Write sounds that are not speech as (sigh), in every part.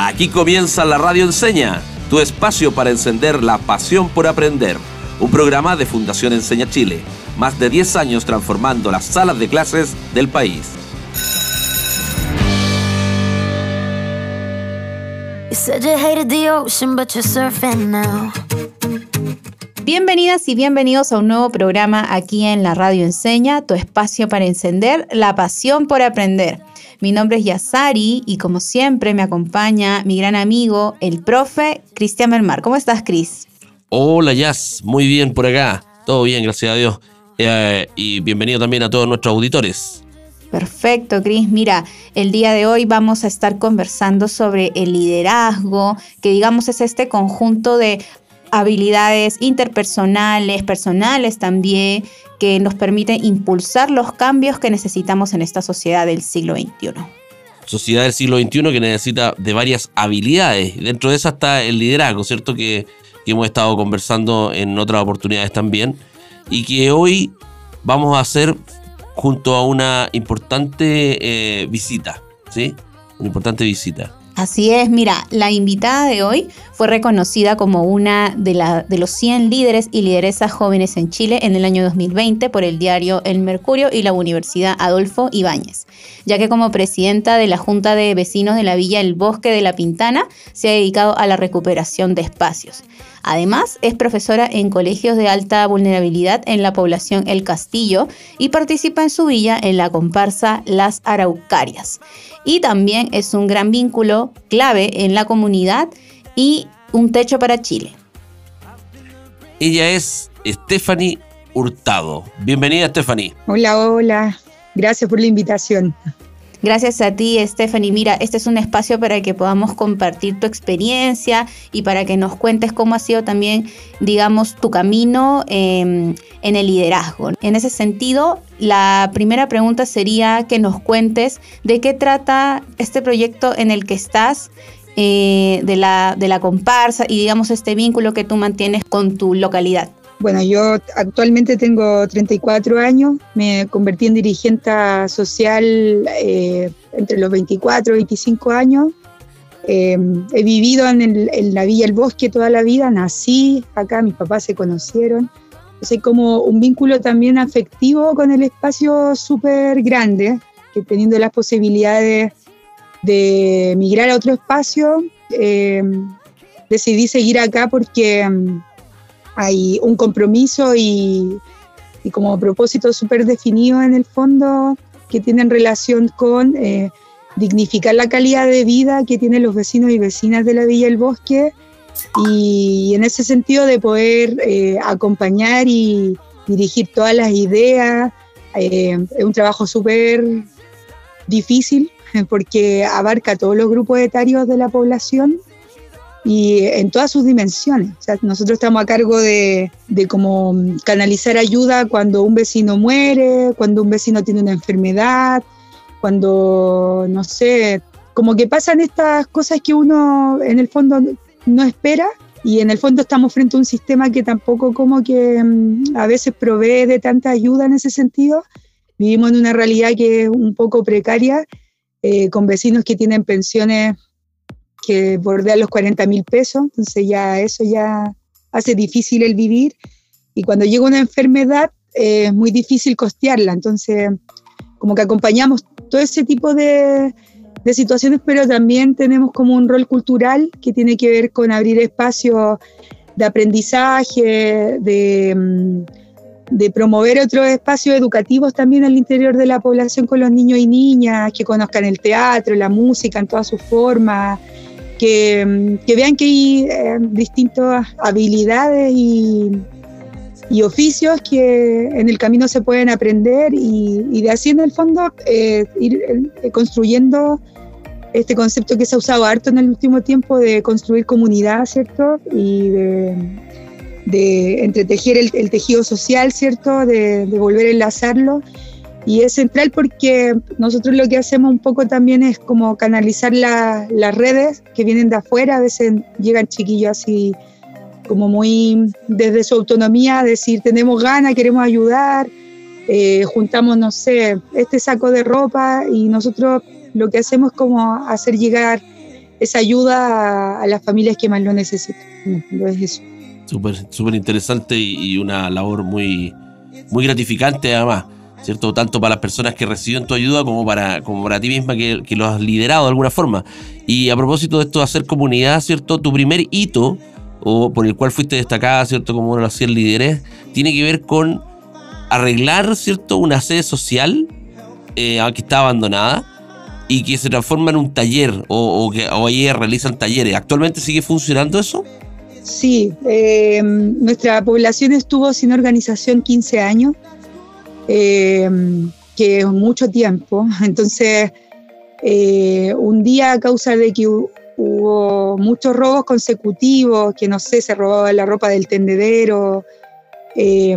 Aquí comienza la Radio Enseña, tu espacio para encender la pasión por aprender. Un programa de Fundación Enseña Chile, más de 10 años transformando las salas de clases del país. Bienvenidas y bienvenidos a un nuevo programa aquí en la Radio Enseña, tu espacio para encender la pasión por aprender. Mi nombre es Yasari y como siempre me acompaña mi gran amigo, el profe Cristian Mermar. ¿Cómo estás, Cris? Hola, Yas. Muy bien por acá. Todo bien, gracias a Dios. Eh, y bienvenido también a todos nuestros auditores. Perfecto, Cris. Mira, el día de hoy vamos a estar conversando sobre el liderazgo, que digamos es este conjunto de habilidades interpersonales, personales también, que nos permiten impulsar los cambios que necesitamos en esta sociedad del siglo XXI. Sociedad del siglo XXI que necesita de varias habilidades. Dentro de esa está el liderazgo, ¿cierto? Que, hemos estado conversando en otras oportunidades también. Y que hoy vamos a hacer junto a una importante eh, visita, ¿sí? Una importante visita. Así es, mira, la invitada de hoy fue reconocida como una de, de, los 100 líderes y lideresas jóvenes en Chile en el año 2020 por el diario El Mercurio y la Universidad Adolfo Ibáñez, ya que como presidenta de la Junta de Vecinos de la Villa El Bosque de la Pintana se ha dedicado a la recuperación de espacios. Además, es profesora en colegios de alta vulnerabilidad en la población El Castillo y participa en su villa en la comparsa Las Araucarias y también es un gran vínculo clave en la comunidad y un techo para Chile. Ella es Stephanie Hurtado. Bienvenida Stephanie. Hola, hola. Gracias por la invitación. Gracias a ti, Stephanie. Mira, este es un espacio para que podamos compartir tu experiencia y para que nos cuentes cómo ha sido también, digamos, tu camino em, en el liderazgo. En ese sentido, la primera pregunta sería que nos cuentes de qué trata este proyecto en el que estás, eh, de, la, de la comparsa y, digamos, este vínculo que tú mantienes con tu localidad. Bueno, yo actualmente tengo 34 años, me convertí en dirigente social eh, entre los 24 y 25 años. Em, he vivido en, la Villa El Bosque toda la vida, nací acá, mis papás se conocieron. Entonces, como un vínculo también afectivo con el espacio súper grande, que teniendo las posibilidades de migrar a otro espacio, em, decidí seguir acá porque em, hay un compromiso y, como propósito súper definido en el fondo que tienen relación con eh, dignificar la calidad de vida que tienen los vecinos y vecinas de la Villa del Bosque y, en ese sentido de poder eh, acompañar y dirigir todas las ideas. Eh, es un trabajo súper difícil (laughs) porque abarca todos los grupos etarios de la población y en todas sus dimensiones. nosotros estamos a cargo de, de como canalizar ayuda cuando un vecino muere, cuando un vecino tiene una enfermedad, cuando, no sé, como que pasan estas cosas que uno en el fondo no espera y en el fondo estamos frente a un sistema que tampoco como que mm, a veces provee de tanta ayuda en ese sentido. Vivimos en una realidad que es un poco precaria, eh, con vecinos que tienen pensiones que bordea los 40 mil pesos, entonces ya eso ya hace difícil el vivir. Y cuando llega una enfermedad eh, es muy difícil costearla, entonces como que acompañamos todo ese tipo de, de situaciones, pero también tenemos como un rol cultural que tiene que ver con abrir espacios de aprendizaje, de, mm, de, promover otros espacios educativos también al interior de la población con los niños y niñas, que conozcan el teatro, la música en todas sus formas, que, vean que hay eh, distintas habilidades y, oficios que en el camino se pueden aprender y, de así en el fondo eh, ir eh, construyendo este concepto que se ha usado harto en el último tiempo de construir comunidad, ¿cierto? Y de, entretejer el, tejido social, ¿cierto? De, de volver a enlazarlo y es central porque nosotros lo que hacemos un poco también es como canalizar las redes que vienen de afuera, a veces llegan chiquillos así como muy desde su autonomía, decir tenemos ganas, queremos ayudar, eh, juntamos, no sé, este saco de ropa y nosotros lo que hacemos es como hacer llegar esa ayuda a, las familias que más lo necesitan. Súper, súper interesante y, una labor muy, muy gratificante además. ¿Cierto? Tanto para las personas que reciben tu ayuda como para, como para ti misma que, que, lo has liderado de alguna forma. Y a propósito de esto de hacer comunidad, ¿cierto? Tu primer hito, o por el cual fuiste destacada, ¿cierto? Como uno de los 100 líderes, tiene que ver con arreglar, ¿cierto? Una sede social eh, que está abandonada y que se transforma en un taller o, que o ahí realizan talleres. ¿Actualmente sigue funcionando eso? Sí, eh, nuestra población estuvo sin organización 15 años eh, que es mucho tiempo. (laughs) Entonces, eh, un día a causa de que hubo muchos robos consecutivos, que no sé, se robaba la ropa del tendedero, eh,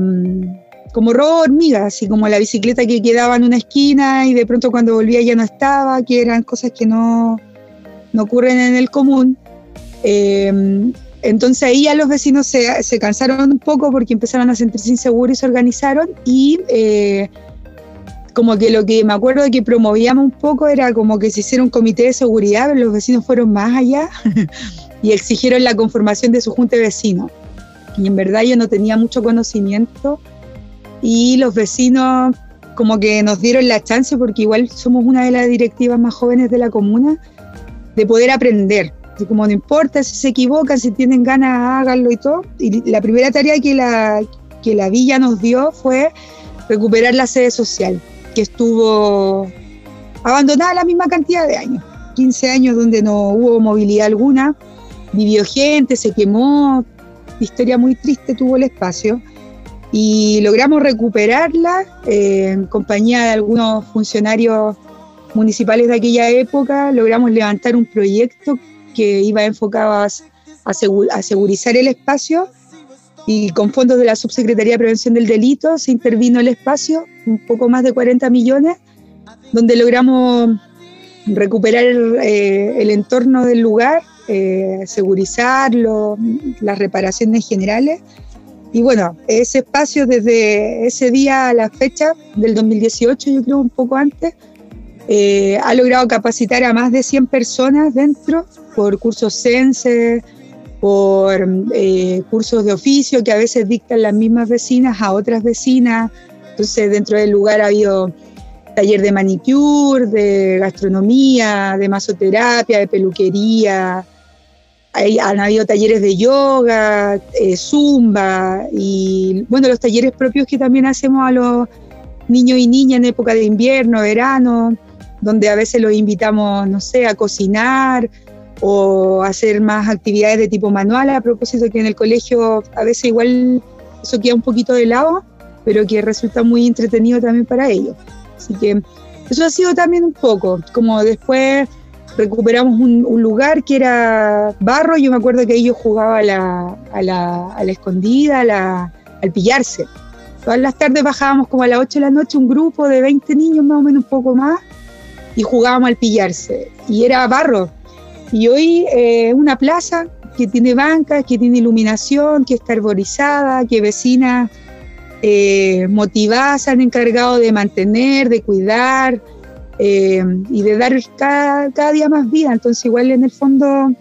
como robo hormigas, así como la bicicleta que quedaba en una esquina y de pronto cuando volvía ya no estaba, que eran cosas que no, no ocurren en el común. Entonces ahí ya los vecinos se, se, cansaron un poco porque empezaron a sentirse inseguros y se organizaron y eh, como que lo que me acuerdo de que promovíamos un poco era como que se hiciera un comité de seguridad, pero los vecinos fueron más allá (laughs) y exigieron la conformación de su junta de. Y en verdad yo no tenía mucho conocimiento y los vecinos como que nos dieron la chance porque igual somos una de las directivas más jóvenes de la comuna de poder aprender como no importa si se equivocan, si tienen ganas, háganlo y todo. Y la primera tarea que la, que la villa nos dio fue recuperar la sede social, que estuvo abandonada la misma cantidad de años. 15 años donde no hubo movilidad alguna, vivió gente, se quemó, historia muy triste tuvo el espacio. Y logramos recuperarla eh, en compañía de algunos funcionarios municipales de aquella época, logramos levantar un proyecto que iba enfocado a, a segurizar el espacio y con fondos de la Subsecretaría de Prevención del Delito se intervino el espacio, un poco más de 40 millones, donde logramos recuperar eh, el entorno del lugar, eh, segurizarlo, las reparaciones generales. Y bueno, ese espacio desde ese día a la fecha del 2018, yo creo un poco antes, eh, ha logrado capacitar a más de 100 personas dentro por cursos sense, por eh, cursos de oficio que a veces dictan las mismas vecinas a otras vecinas. Entonces dentro del lugar ha habido taller de manicure, de gastronomía, de masoterapia, de peluquería. han habido talleres de yoga, eh, zumba y bueno, los talleres propios que también hacemos a los niños y niñas en época de invierno, verano donde a veces los invitamos, no sé, a cocinar o a hacer más actividades de tipo manual, a propósito que en el colegio a veces igual eso queda un poquito de lado, pero que resulta muy entretenido también para ellos. Así que eso ha sido también un poco, como después recuperamos un, lugar que era barro, yo me acuerdo que ellos jugaban a la, a la, a la escondida, al pillarse. Todas las tardes bajábamos como a las 8 de la noche un grupo de 20 niños más o menos un poco más y jugábamos al pillarse. Y era barro. Y hoy eh, una plaza que tiene bancas, que tiene iluminación, que está arborizada, que vecinas eh, motivadas han encargado de mantener, de cuidar eh, y de dar cada, cada, día más vida. Entonces igual en el fondo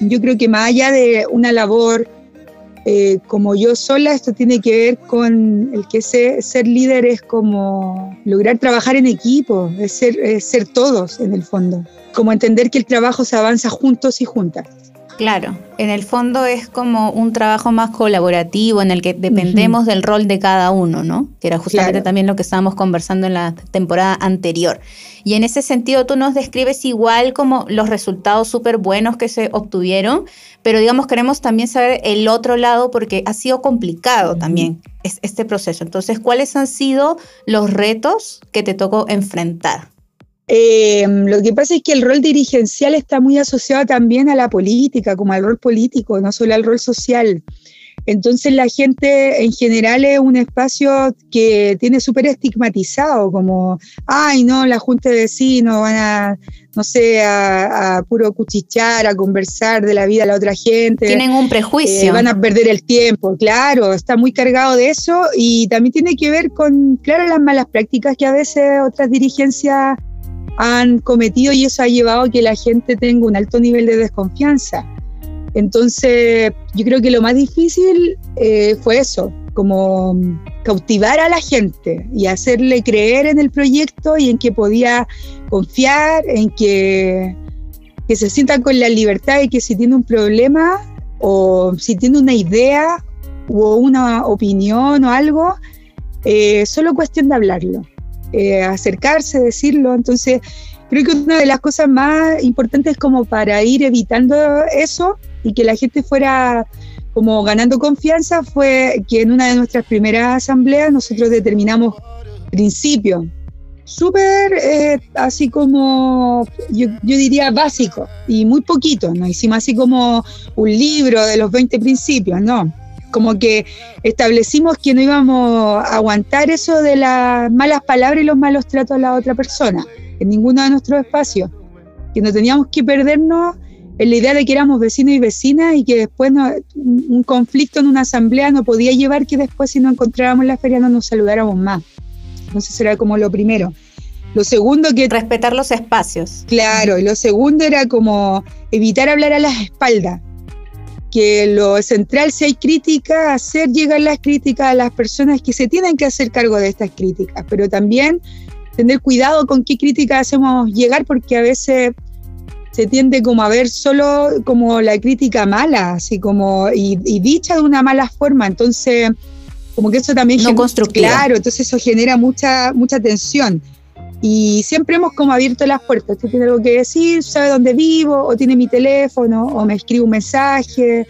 yo creo que más allá de una labor eh, como yo sola, esto tiene que ver con el que ser líder es como lograr trabajar en equipo, ser, es ser todos en el fondo, como entender que el trabajo se avanza juntos y juntas. Claro, en el fondo es como un trabajo más colaborativo en el que dependemos del rol de cada uno, ¿no? Que era justamente también lo que estábamos conversando en la temporada anterior. Y en ese sentido tú nos describes igual como los resultados súper buenos que se obtuvieron, pero digamos queremos también saber el otro lado porque ha sido complicado también este proceso. Entonces, ¿cuáles han sido los retos que te tocó enfrentar? Eh, lo que pasa es que el rol dirigencial está muy asociado también a la política, como al rol político, no solo al rol social. Entonces la gente en general es un espacio que tiene súper estigmatizado, como, ay, no, la junta de vecinos van a, no sé, a, puro cuchichar, a conversar de la vida de la otra gente. Tienen un prejuicio. Eh, van a perder el tiempo, claro, está muy cargado de eso y también tiene que ver con, claro, las malas prácticas que a veces otras dirigencias han cometido y eso ha llevado a que la gente tenga un alto nivel de desconfianza. Entonces, yo creo que lo más difícil eh, fue eso, como cautivar a la gente y hacerle creer en el proyecto y en que podía confiar, en que, que se sientan con la libertad de que si tiene un problema o si tiene una idea o una opinión o algo, eh, solo cuestión de hablarlo, eh, acercarse, decirlo. Entonces, creo que una de las cosas más importantes como para ir evitando eso y que la gente fuera como ganando confianza fue que en una de nuestras primeras asambleas nosotros determinamos principios súper eh, así como yo, yo, diría básico y muy poquito, no hicimos así como un libro de los 20 principios, no, como que establecimos que no íbamos a aguantar eso de las malas palabras y los malos tratos a la otra persona en ninguno de nuestros espacios, que no teníamos que perdernos en la idea de que éramos vecinos y vecinas y que después un conflicto en una asamblea no podía llevar que después si nos encontráramos en la feria no nos saludáramos más. Entonces era como lo primero. Lo segundo que... Respetar los espacios. Claro, y lo segundo era como evitar hablar a las espaldas. Que lo central, si hay crítica, hacer llegar las críticas a las personas que se tienen que hacer cargo de estas críticas, pero también tener cuidado con qué crítica hacemos llegar, porque a veces se tiende como a ver solo como la crítica mala, así como, y, dicha de una mala forma, entonces, como que eso también... No constructivo. Claro, entonces eso genera mucha, mucha tensión. Y siempre hemos como abierto las puertas. Usted tiene algo que decir, sabe dónde vivo, o tiene mi teléfono, o me escribe un mensaje.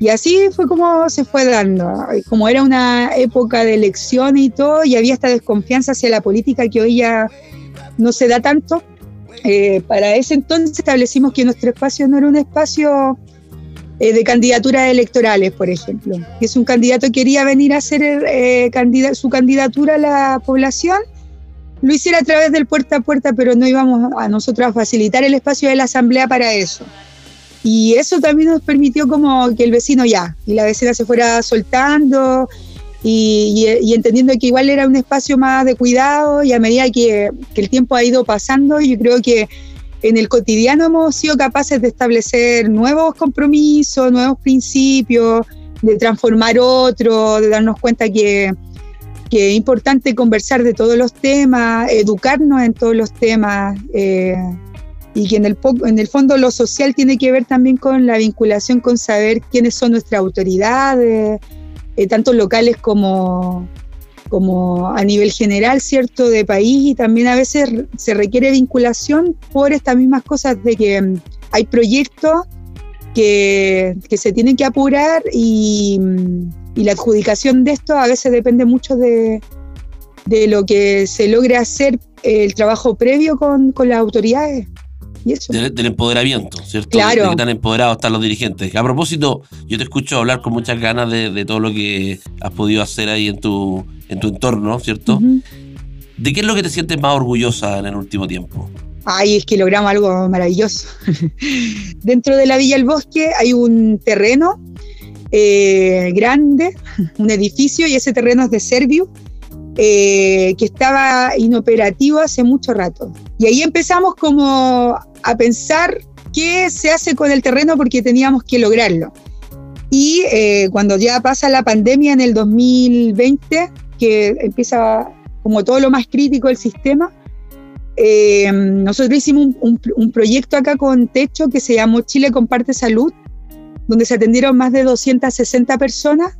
Y así fue como se fue dando. Como era una época de elecciones y todo, y había esta desconfianza hacia la política que hoy ya no se da tanto. Eh, para ese entonces establecimos que nuestro espacio no era un espacio eh, de candidaturas electorales, por ejemplo. Que si un candidato quería venir a hacer eh, su candidatura a la población, lo hiciera a través del puerta a puerta, pero no íbamos a nosotros a facilitar el espacio de la asamblea para eso. Y eso también nos permitió como que el vecino ya, y la vecina se fuera soltando y, entendiendo que igual era un espacio más de cuidado y a medida que, que el tiempo ha ido pasando, yo creo que en el cotidiano hemos sido capaces de establecer nuevos compromisos, nuevos principios, de transformar otros, de darnos cuenta que, que es importante conversar de todos los temas, educarnos en todos los temas, eh, y que en el, en el fondo lo social tiene que ver también con la vinculación con saber quiénes son nuestras autoridades, eh, tanto locales como, como a nivel general, ¿cierto?, de país, y también a veces se requiere vinculación por estas mismas cosas de que mm, hay proyectos que, que se tienen que apurar y y la adjudicación de esto a veces depende mucho de, lo que se logre hacer el trabajo previo con, las autoridades. Y eso. Del, empoderamiento, ¿cierto? Claro. De que tan empoderados están los dirigentes. A propósito, yo te escucho hablar con muchas ganas de, todo lo que has podido hacer ahí en tu, en tu entorno, ¿cierto? ¿De qué es lo que te sientes más orgullosa en el último tiempo? Ay, es que logramos algo maravilloso. (laughs) Dentro de la Villa El Bosque hay un terreno eh, grande, (laughs) un edificio, y ese terreno es de Serviu, eh, que estaba inoperativo hace mucho rato. Y ahí empezamos como a pensar qué se hace con el terreno porque teníamos que lograrlo. Y eh, cuando ya pasa la pandemia en el 2020, que empieza como todo lo más crítico del sistema, nosotros hicimos un, un, proyecto acá con Techo que se llamó Chile Comparte Salud, donde se atendieron más de 260 personas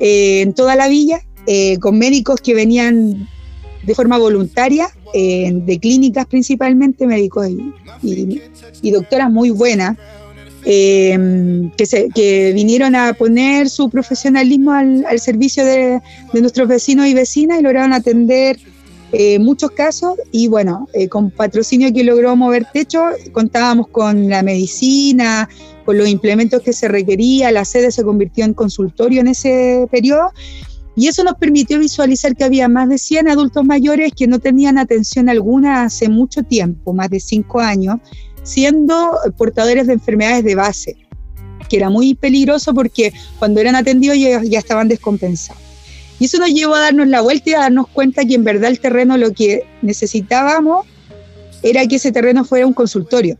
eh, en toda la villa, eh, con médicos que venían de forma voluntaria, eh, de clínicas principalmente, médicos y, doctoras muy buenas, que, se, que, vinieron a poner su profesionalismo al, servicio de, de, nuestros vecinos y vecinas y lograron atender muchos casos y bueno, con patrocinio que logró mover techo, contábamos con la medicina, con los implementos que se requería, la sede se convirtió en consultorio en ese periodo y eso nos permitió visualizar que había más de 100 adultos mayores que no tenían atención alguna hace mucho tiempo, más de 5 años, siendo portadores de enfermedades de base, que era muy peligroso porque cuando eran atendidos ya estaban descompensados. Y eso nos llevó a darnos la vuelta y a darnos cuenta que en verdad el terreno lo que necesitábamos era que ese terreno fuera un consultorio.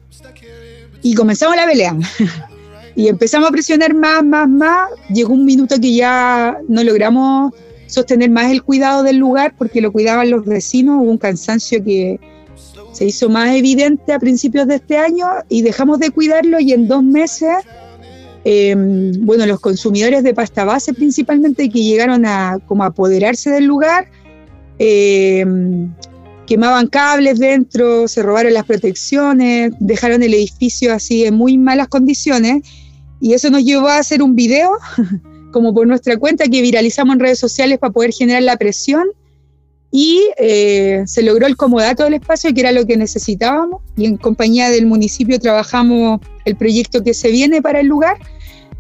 Y comenzamos la pelea. (laughs) y empezamos a presionar más, más, más. Llegó un minuto que ya no logramos sostener más el cuidado del lugar porque lo cuidaban los vecinos. Hubo un cansancio que se hizo más evidente a principios de este año y dejamos de cuidarlo y en dos meses, em, bueno, los consumidores de pasta base principalmente que llegaron a como apoderarse del lugar, em, quemaban cables dentro, se robaron las protecciones, dejaron el edificio así en muy malas condiciones y eso nos llevó a hacer un video (laughs) como por nuestra cuenta que viralizamos en redes sociales para poder generar la presión y eh, se logró el comodato del espacio que era lo que necesitábamos y en compañía del municipio trabajamos el proyecto que se viene para el lugar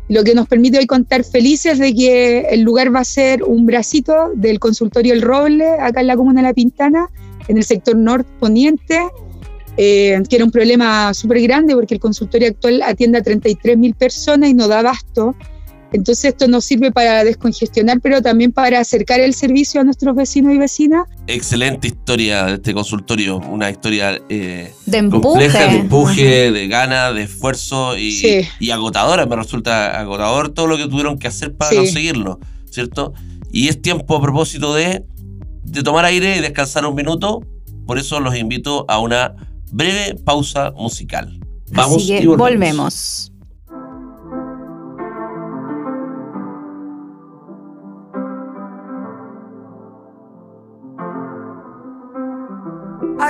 lo que nos permite hoy contar felices de que el lugar va a ser un bracito del consultorio El Roble, acá en la comuna de La Pintana, en el sector norte-poniente, eh, que era un problema súper grande porque el consultorio actual atiende a 33 mil personas y no da abasto. Entonces esto nos sirve para descongestionar, pero también para acercar el servicio a nuestros vecinos y vecinas. Excelente historia de este consultorio, una historia eh, de empuje, de empuje, de ganas, de esfuerzo y, y, agotadora. Me resulta agotador todo lo que tuvieron que hacer para conseguirlo, ¿cierto? Y es tiempo a propósito de de tomar aire y descansar un minuto. Por eso los invito a una breve pausa musical. Vamos Así y volvemos.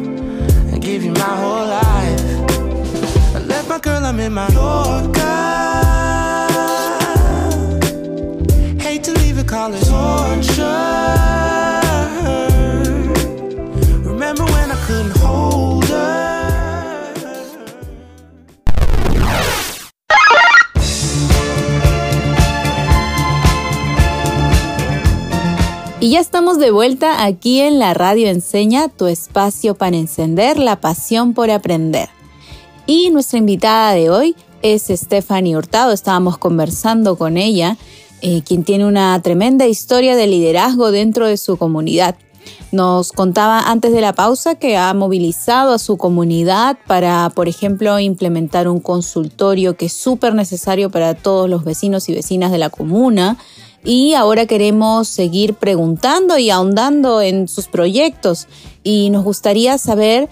and give you my whole life. I left my girl, I'm in my Yorker. Hate to leave it, call it torture. Remember when I couldn't hold Y ya estamos de vuelta aquí en la radio Enseña, tu espacio para encender la pasión por aprender. Y nuestra invitada de hoy es Stephanie Hurtado. Estábamos conversando con ella eh, quien tiene una tremenda historia de liderazgo dentro de su comunidad. Nos contaba antes de la pausa que ha movilizado a su comunidad para, por ejemplo, implementar un consultorio que es súper necesario para todos los vecinos y vecinas de la comuna. Y ahora queremos seguir preguntando y ahondando en sus proyectos. Y nos gustaría saber,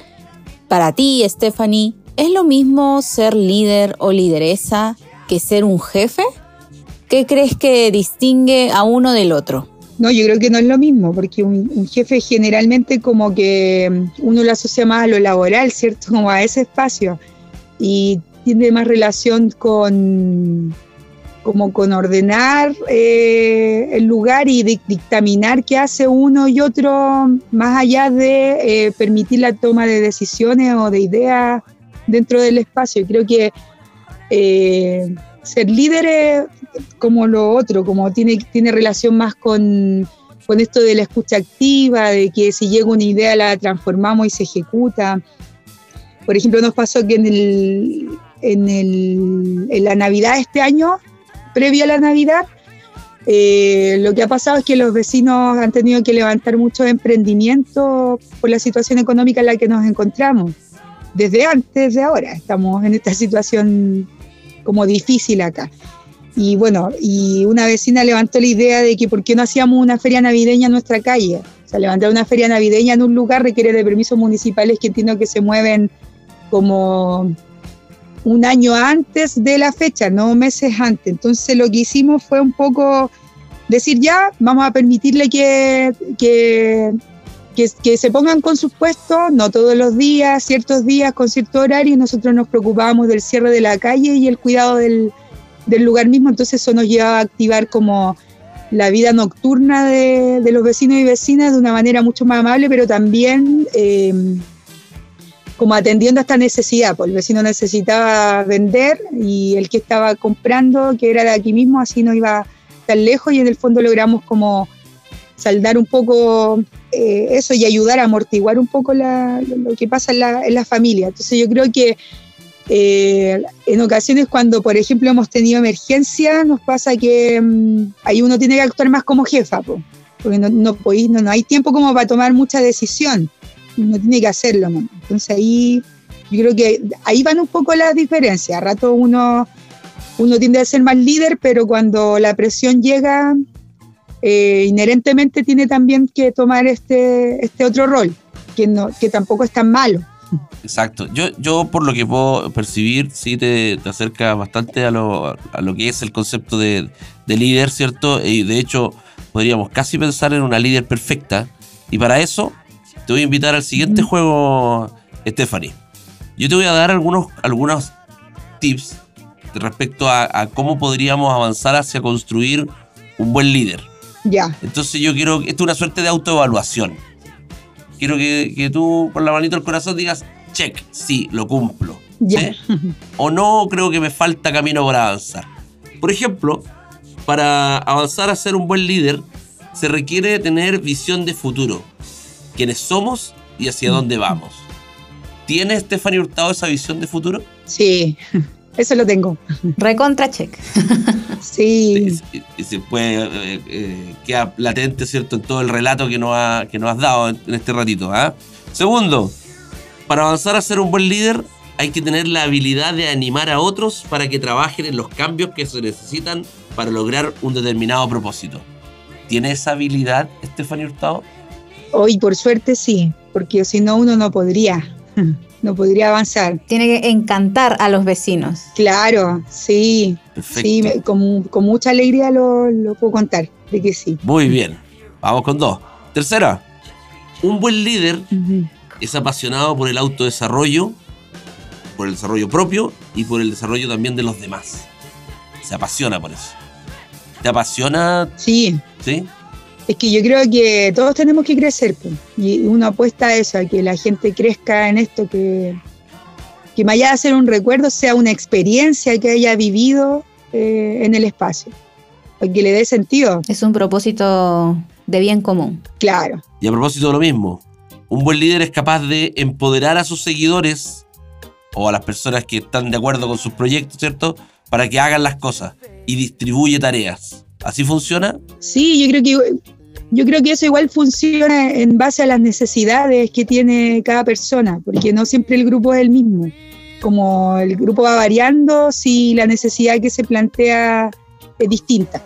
para ti, Stephanie, ¿es lo mismo ser líder o lideresa que ser un jefe? ¿Qué crees que distingue a uno del otro? No, yo creo que no es lo mismo, porque un, jefe generalmente como que mm, uno lo asocia más a lo laboral, ¿cierto? (laughs) Como a ese espacio. Y tiene más relación con como con ordenar eh, el lugar y dictaminar qué hace uno y otro, más allá de eh, permitir la toma de decisiones o de ideas dentro del espacio. Creo que eh, ser líder como lo otro, como tiene, tiene relación más con, con esto de la escucha activa, de que si llega una idea la transformamos y se ejecuta. Por ejemplo, nos pasó que en, el, en, el, en la Navidad este año, previo a la Navidad, eh, lo que ha pasado es que los vecinos han tenido que levantar muchos emprendimientos por la situación económica en la que nos encontramos. Desde antes de ahora estamos en esta situación como difícil acá. Y bueno, y una vecina levantó la idea de que por qué no hacíamos una feria navideña en nuestra calle. O sea, levantar una feria navideña en un lugar requiere de permisos municipales que entiendo que se mueven como un año antes de la fecha, no meses antes. Entonces lo que hicimos fue un poco decir ya, vamos a permitirle que, que, que, se pongan con sus puestos, no todos los días, ciertos días, con cierto horario, nosotros nos preocupábamos del cierre de la calle y el cuidado del, del lugar mismo, entonces eso nos llevaba a activar como la vida nocturna de, de los vecinos y vecinas de una manera mucho más amable, pero también... Eh, como atendiendo a esta necesidad, pues el vecino necesitaba vender y el que estaba comprando, que era de aquí mismo, así no iba tan lejos y en el fondo logramos como saldar un poco eh, eso y ayudar a amortiguar un poco lo que pasa en la, en la, familia. Entonces yo creo que eh, en ocasiones cuando, por ejemplo, hemos tenido emergencia, nos pasa que mm, ahí uno tiene que actuar más como jefa, porque no, no, no, no hay tiempo como para tomar mucha decisión no tiene que hacerlo. Entonces ahí yo creo que ahí van un poco las diferencias. A rato uno, uno tiende a ser más líder, pero cuando la presión llega, eh, inherentemente tiene también que tomar este, este otro rol, que, no, que tampoco es tan malo. Exacto. Yo, yo por lo que puedo percibir, sí te, te acerca bastante a lo, a lo que es el concepto de, de líder, ¿cierto? Y de hecho, podríamos casi pensar en una líder perfecta. Y para eso te voy a invitar al siguiente juego, Stephanie. Yo te voy a dar algunos, algunos tips respecto a, cómo podríamos avanzar hacia construir un buen líder. Ya. Entonces yo quiero, esto es una suerte de autoevaluación. Quiero que, tú con la manito al corazón digas, check, sí, lo cumplo. Ya. O no, creo que me falta camino para avanzar. Por ejemplo, para avanzar a ser un buen líder, se requiere tener visión de futuro quiénes somos y hacia dónde vamos. ¿Tiene Stephanie Hurtado esa visión de futuro? Sí, (laughs) eso lo tengo. Recontra check. (laughs) Sí. Y, se puede, eh, eh, queda latente, ¿cierto?, en todo el relato que nos, que nos has dado en, este ratito. ¿ah? Segundo, para avanzar a ser un buen líder hay que tener la habilidad de animar a otros para que trabajen en los cambios que se necesitan para lograr un determinado propósito. ¿Tiene esa habilidad, Stephanie Hurtado? Hoy, por suerte, sí, porque si no, uno no podría, (laughs) no podría avanzar. Tiene que encantar a los vecinos. Claro, sí. Sí, con, mucha alegría lo, puedo contar, de que sí. Muy bien, vamos con dos. Tercera, un buen líder es apasionado por el autodesarrollo, por el desarrollo propio y por el desarrollo también de los demás. Se apasiona por eso. ¿Te apasiona? Sí. ¿Sí? Es que yo creo que todos tenemos que crecer, y uno apuesta a eso, a que la gente crezca en esto, que, que más allá de ser un recuerdo, sea una experiencia que haya vivido eh, en el espacio, que le dé sentido. Es un propósito de bien común. Claro. Y a propósito de lo mismo, un buen líder es capaz de empoderar a sus seguidores o a las personas que están de acuerdo con sus proyectos, ¿cierto? Para que hagan las cosas y distribuye tareas. ¿Así funciona? Sí, yo creo que yo creo que eso igual funciona en base a las necesidades que tiene cada persona, porque no siempre el grupo es el mismo. Como el grupo va variando, si la necesidad que se plantea es distinta.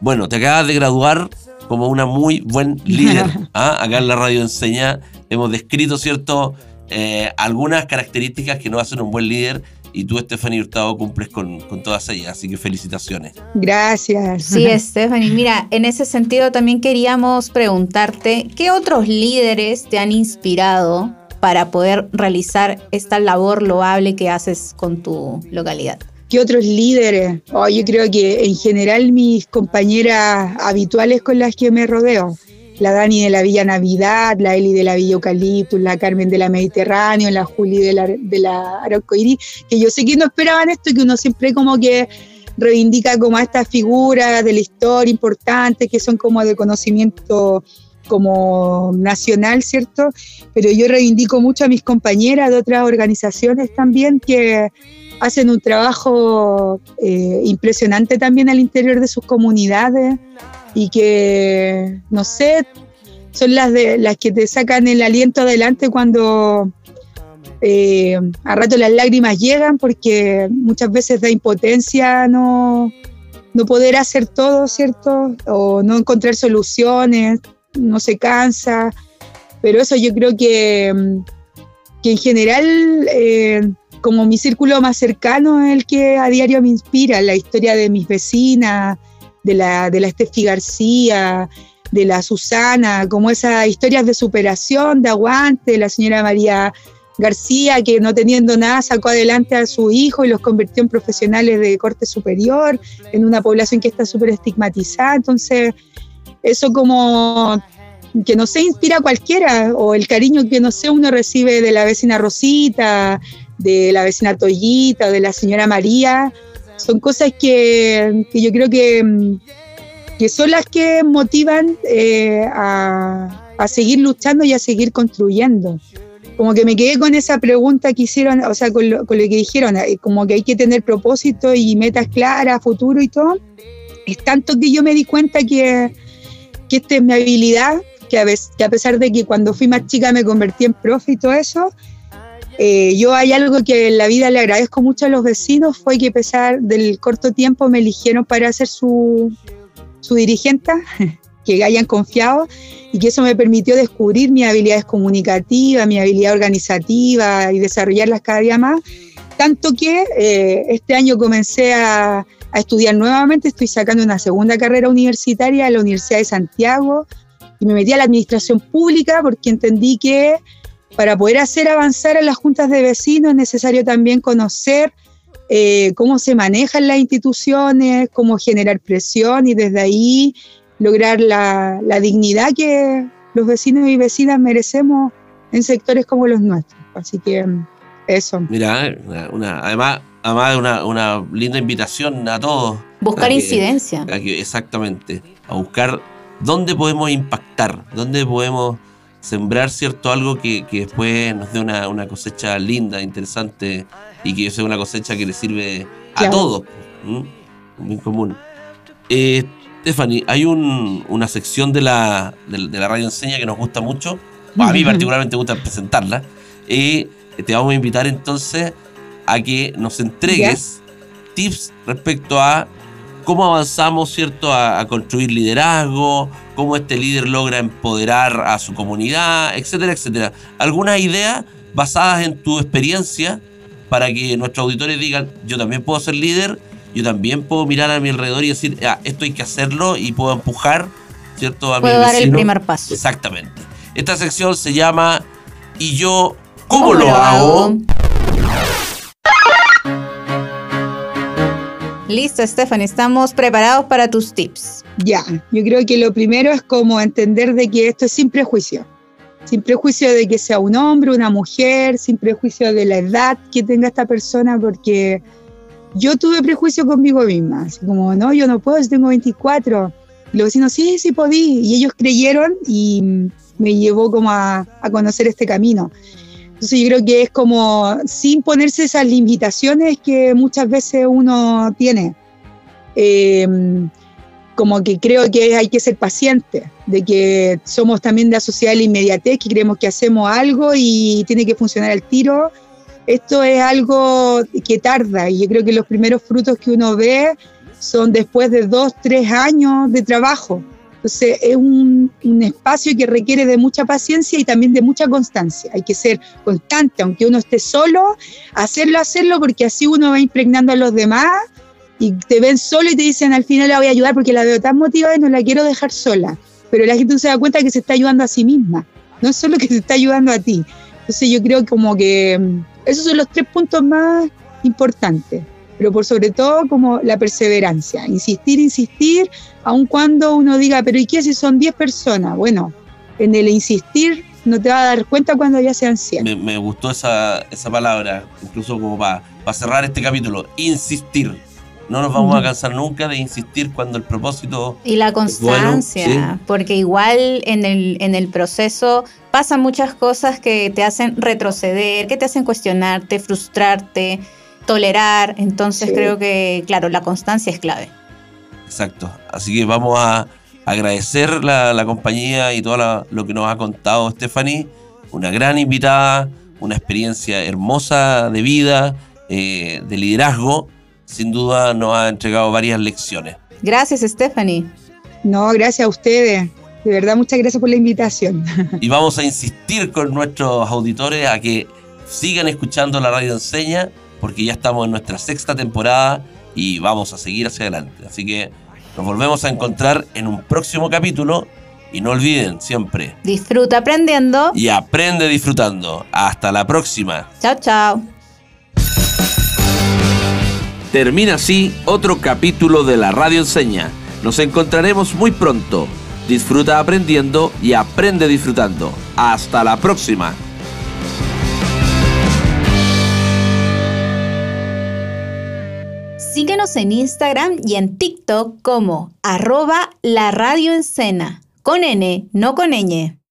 Bueno, te acabas de graduar como una muy buen líder. (laughs) ¿ah? Acá en la radio enseña hemos descrito, ¿cierto? Eh, algunas características que nos hacen un buen líder y tú, Stephanie Hurtado, cumples con, todas ellas, así que felicitaciones. Gracias. Sí, (laughs) Stephanie, mira, en ese sentido también queríamos preguntarte, ¿qué otros líderes te han inspirado para poder realizar esta labor loable que haces con tu localidad? ¿Qué otros líderes? Oh, yo creo que en general mis compañeras habituales con las que me rodeo la Dani de la Villa Navidad, la Eli de la Villa Eucaliptus, la Carmen de la Mediterráneo, la Juli de la, de la que yo sé que no esperaban esto y que uno siempre como que reivindica como a estas figuras de la historia importantes que son como de conocimiento como nacional, ¿cierto? Pero yo reivindico mucho a mis compañeras de otras organizaciones también que hacen un trabajo eh, impresionante también al interior de sus comunidades y que, no sé, son las, de, las que te sacan el aliento adelante cuando eh, a rato las lágrimas llegan porque muchas veces da impotencia no, no poder hacer todo, ¿cierto? O no encontrar soluciones. no se cansa, pero eso yo creo que, que en general, eh, como mi círculo más cercano es el que a diario me inspira, la historia de mis vecinas, de la, de la Estefi García, de la Susana, como esas historias de superación, de aguante, la señora María García, que no teniendo nada sacó adelante a su hijo y los convirtió en profesionales de corte superior, en una población que está súper estigmatizada. Entonces, eso como que no se inspira a cualquiera, o el cariño que no sé uno recibe de la vecina Rosita, de la vecina Toyita, o de la señora María, son cosas que, yo creo que, que, son las que motivan eh, a, a seguir luchando y a seguir construyendo como que me quedé con esa pregunta que hicieron, o sea, con lo, con lo, que dijeron, eh, como que hay que tener propósito y metas claras, futuro y todo. Es tanto que yo me di cuenta que, que esta es mi habilidad, que a, que a pesar de que cuando fui más chica me convertí en profe y todo eso, eh, yo hay algo que en la vida le agradezco mucho a los vecinos, fue que a pesar del corto tiempo me eligieron para ser su, su dirigente (laughs) que hayan confiado y que eso me permitió descubrir mis habilidades comunicativas, mi habilidad organizativa y desarrollarlas cada día más. Tanto que eh, este año comencé a, a, estudiar nuevamente, estoy sacando una segunda carrera universitaria en la Universidad de Santiago y me metí a la administración pública porque entendí que para poder hacer avanzar a las juntas de vecinos es necesario también conocer eh, cómo se manejan las instituciones, cómo generar presión y desde ahí lograr la, dignidad que los vecinos y vecinas merecemos en sectores como los nuestros. Así que eso. Mira, una, además, además una, una linda invitación a todos. Buscar incidencia. exactamente, a buscar dónde podemos impactar, dónde podemos sembrar cierto algo que, después nos dé una, cosecha linda, interesante y que sea una cosecha que le sirve a todos. Bien común. Eh, Stephanie, hay una sección de la, de, la radio enseña que nos gusta mucho. a mí particularmente me gusta presentarla. Y te vamos a invitar entonces a que nos entregues tips respecto a cómo avanzamos, ¿cierto?, a, a, construir liderazgo, cómo este líder logra empoderar a su comunidad, etcétera, etcétera. Algunas ideas basadas en tu experiencia para que nuestros auditores digan, yo también puedo ser líder yo también puedo mirar a mi alrededor y decir, ah, esto hay que hacerlo y puedo empujar, ¿cierto? A puedo dar el primer paso. Exactamente. Esta sección se llama ¿Y yo cómo, lo, hago? Listo, Stephanie, estamos preparados para tus tips. Ya, yo creo que lo primero es como entender de que esto es sin prejuicio. Sin prejuicio de que sea un hombre, una mujer, sin prejuicio de la edad que tenga esta persona, porque yo tuve prejuicio conmigo misma, así como, no, yo no puedo, yo tengo 24. Y los vecinos, sí, sí podí. Y ellos creyeron y me llevó como a, a, conocer este camino. Entonces yo creo que es como sin ponerse esas limitaciones que muchas veces uno tiene. Eh, como que creo que hay que ser paciente, de que somos también de asociar la inmediatez, que creemos que hacemos algo y tiene que funcionar al tiro esto es algo que tarda y yo creo que los primeros frutos que uno ve son después de dos, tres años de trabajo. Entonces es un, un, espacio que requiere de mucha paciencia y también de mucha constancia. Hay que ser constante, aunque uno esté solo, hacerlo, hacerlo, porque así uno va impregnando a los demás y te ven solo y te dicen al final la voy a ayudar porque la veo tan motivada y no la quiero dejar sola. Pero la gente no se da cuenta que se está ayudando a sí misma, no es solo que se está ayudando a ti. Entonces yo creo como que esos son los tres puntos más importantes, pero por sobre todo como la perseverancia, insistir, insistir, aun cuando uno diga, pero ¿y qué si son 10 personas? Bueno, en el insistir no te va a dar cuenta cuando ya sean 100. Me, gustó esa, esa, palabra, incluso como para cerrar este capítulo, insistir. No nos vamos a cansar nunca de insistir cuando el propósito... Y la constancia, porque igual en el, en el proceso pasan muchas cosas que te hacen retroceder, que te hacen cuestionarte, frustrarte, tolerar. Entonces creo que, claro, la constancia es clave. Exacto. Así que vamos a agradecer la, compañía y todo lo que nos ha contado Stephanie. Una gran invitada, una experiencia hermosa de vida, eh, de liderazgo sin duda nos ha entregado varias lecciones. Gracias, Stephanie. No, gracias a ustedes. De verdad, muchas gracias por la invitación. (laughs) Y vamos a insistir con nuestros auditores a que sigan escuchando la radio enseña, porque ya estamos en nuestra sexta temporada y vamos a seguir hacia adelante. Así que nos volvemos a encontrar en un próximo capítulo y no olviden siempre. Disfruta aprendiendo. Y aprende disfrutando. Hasta la próxima. Chao, chao. Termina así otro capítulo de la Radio Enseña. Nos encontraremos muy pronto. Disfruta aprendiendo y aprende disfrutando. Hasta la próxima. Síguenos en Instagram y en TikTok como arroba la radio con N, no con ñ.